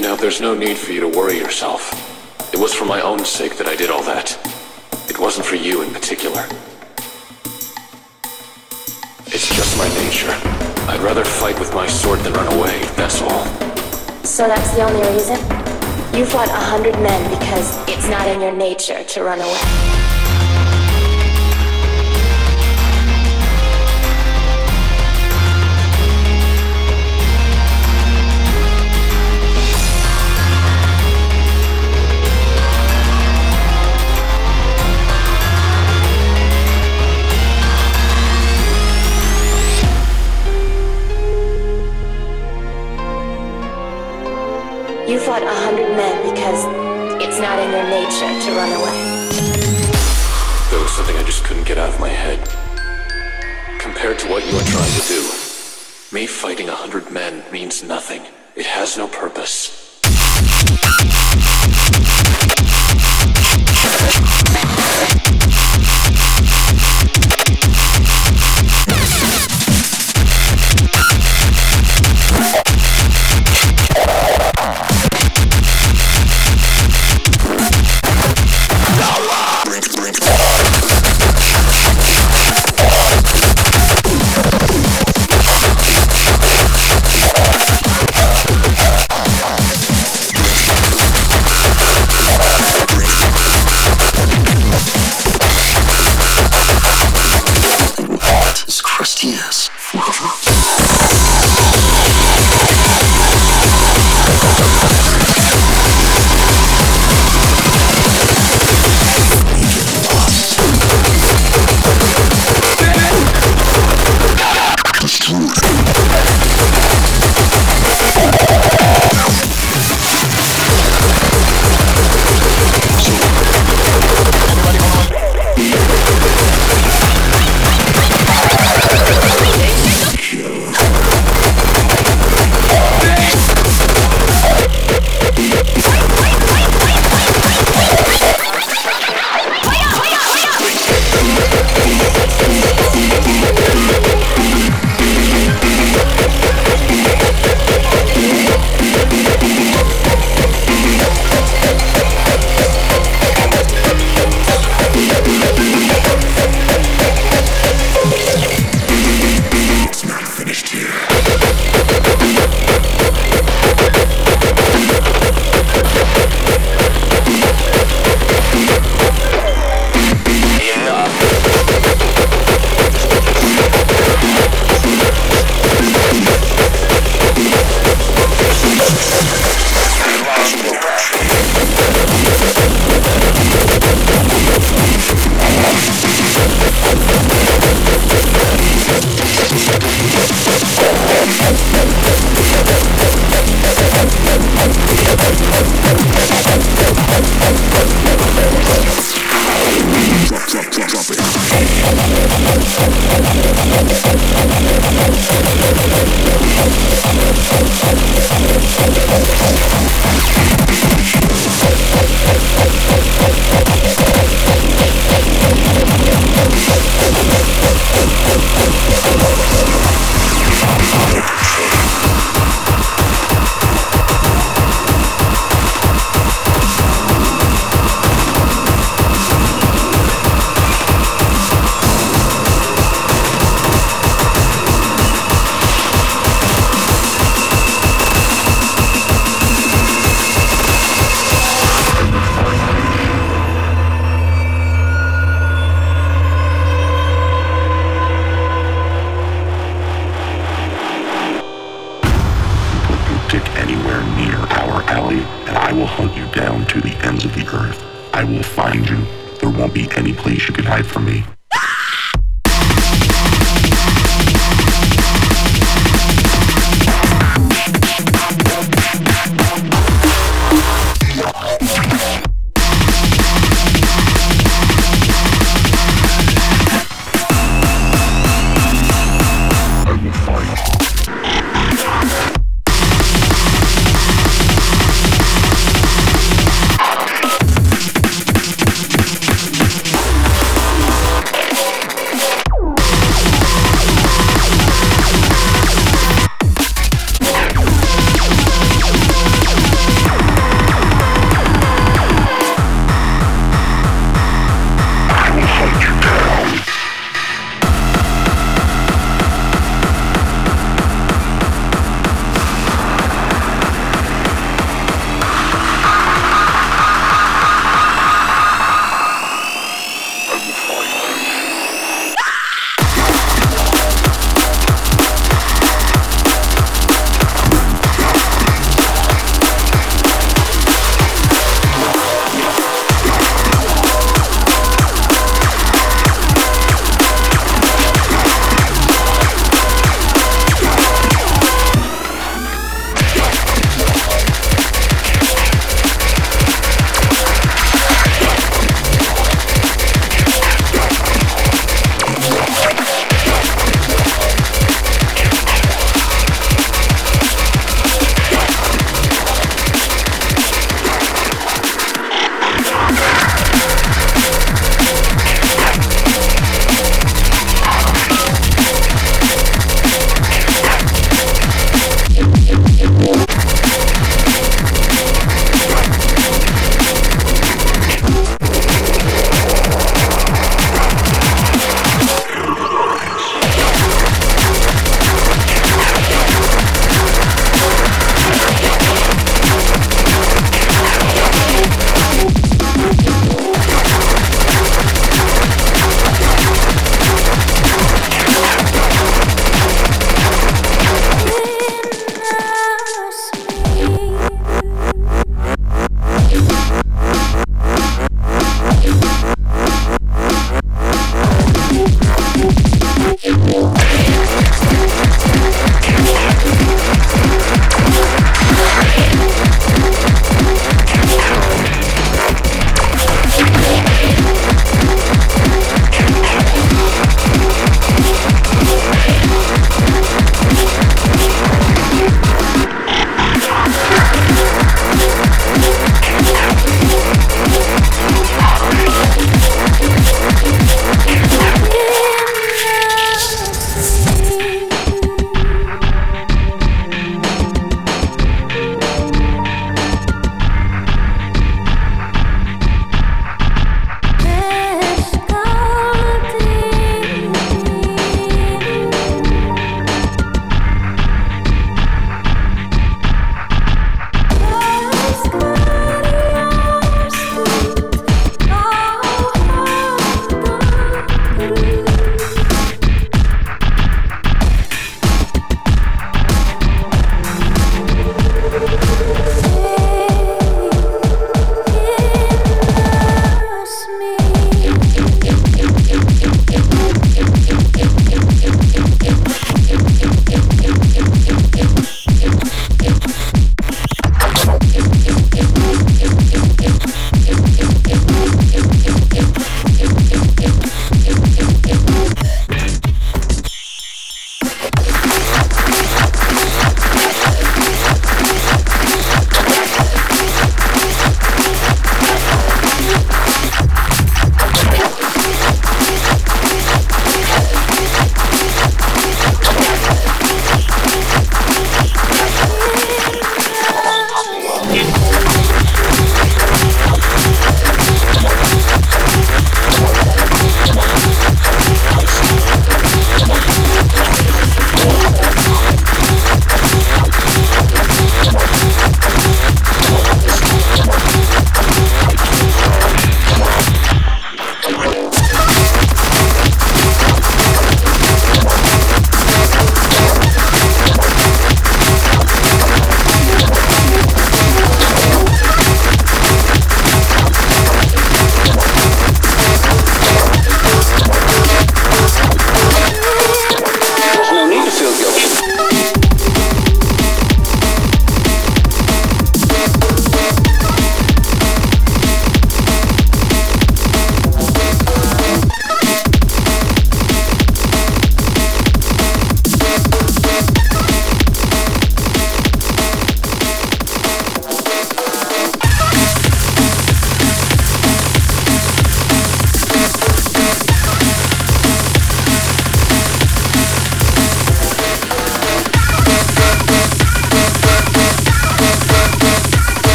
You know, there's no need for you to worry yourself. It was for my own sake that I did all that. It wasn't for you in particular. It's just my nature. I'd rather fight with my sword than run away, that's all. So that's the only reason? You fought a hundred men because it's not in your nature to run away. You fought a hundred men because it's not in their nature to run away. There was something I just couldn't get out of my head. Compared to what you are trying to do, me fighting a hundred men means nothing. It has no purpose.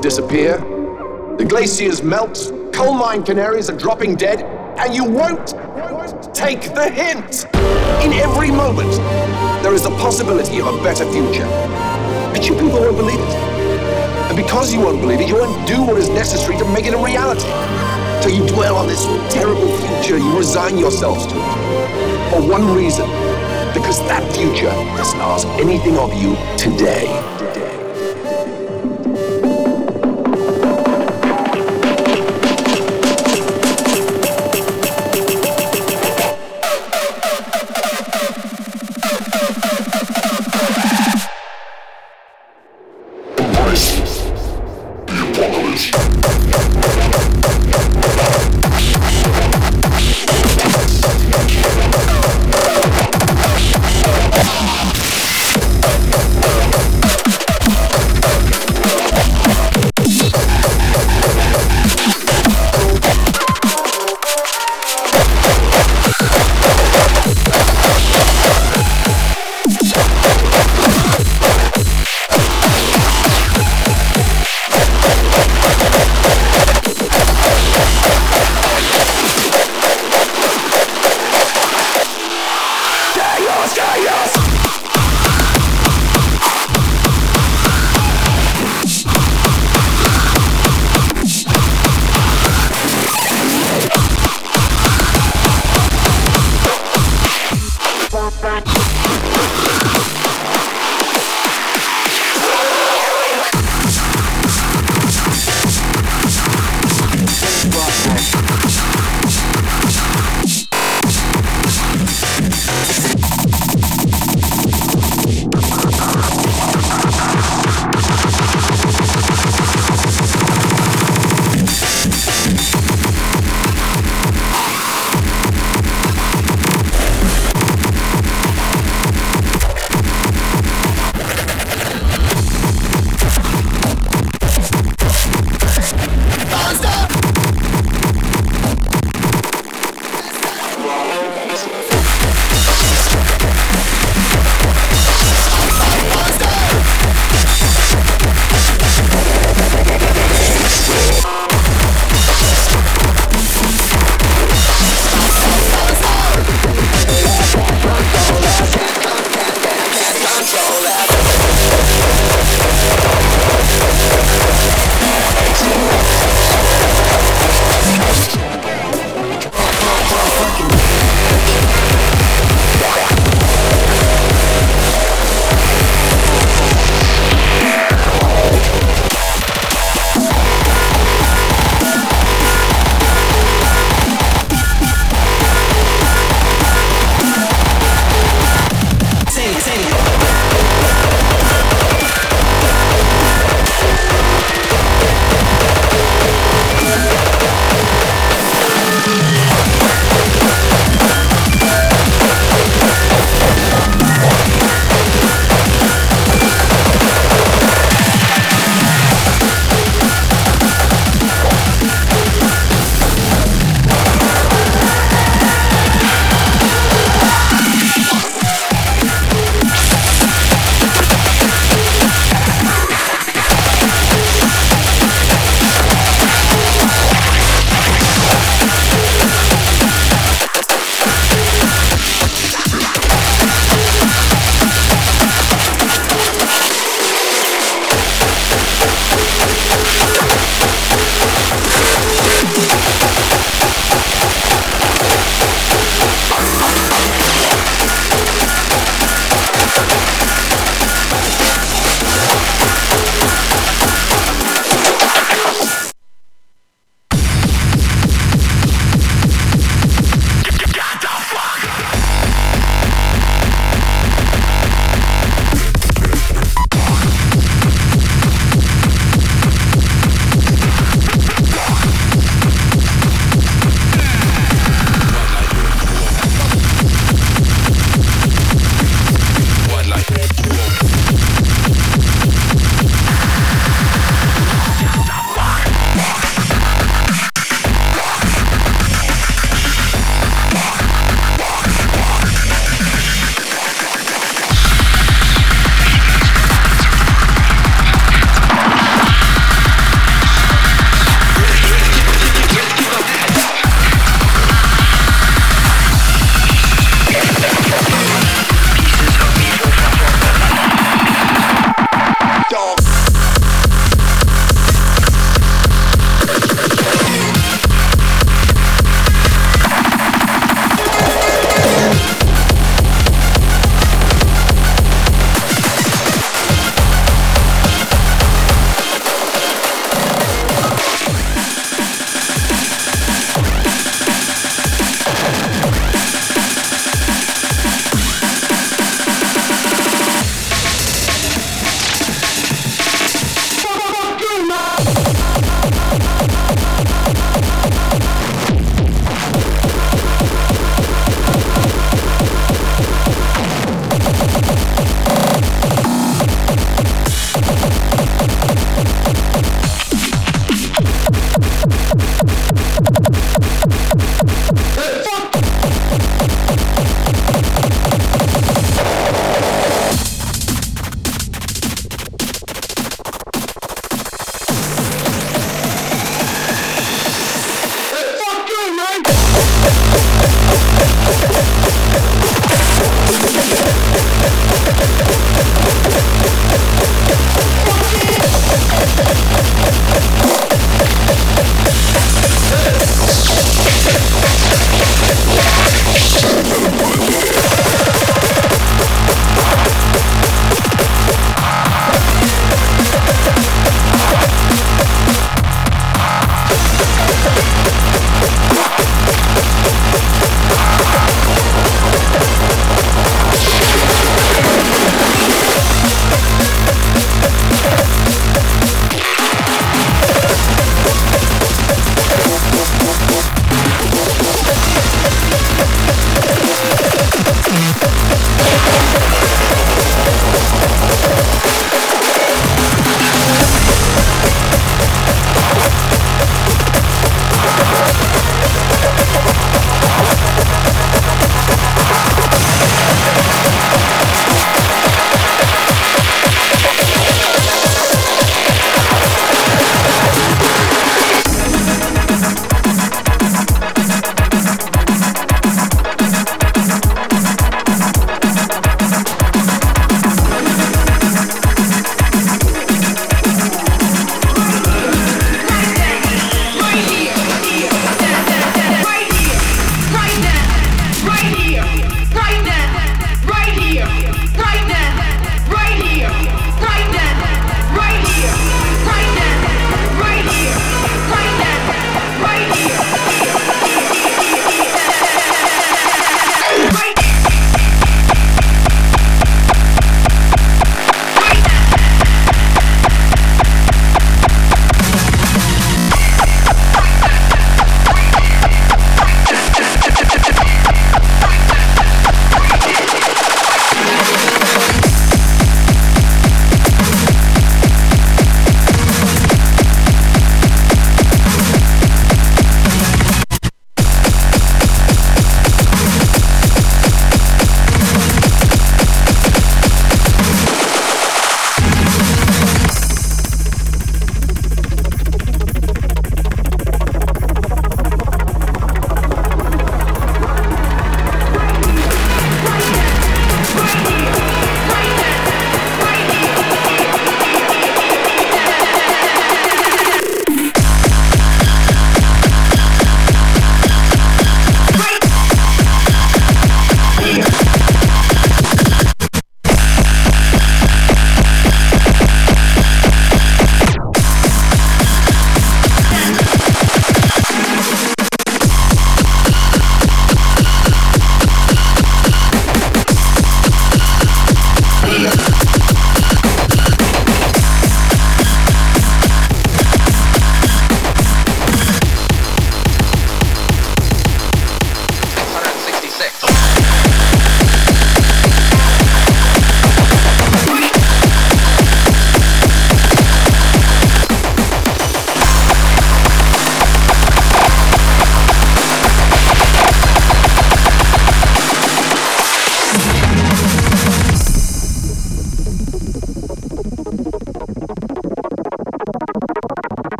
disappear. The glaciers melt, coal mine canaries are dropping dead, and you won't take the hint. In every moment, there is the possibility of a better future. But you people won't believe it. And because you won't believe it, you won't do what is necessary to make it a reality. So you dwell on this terrible future, you resign yourselves to it. For one reason, because that future doesn't ask anything of you today.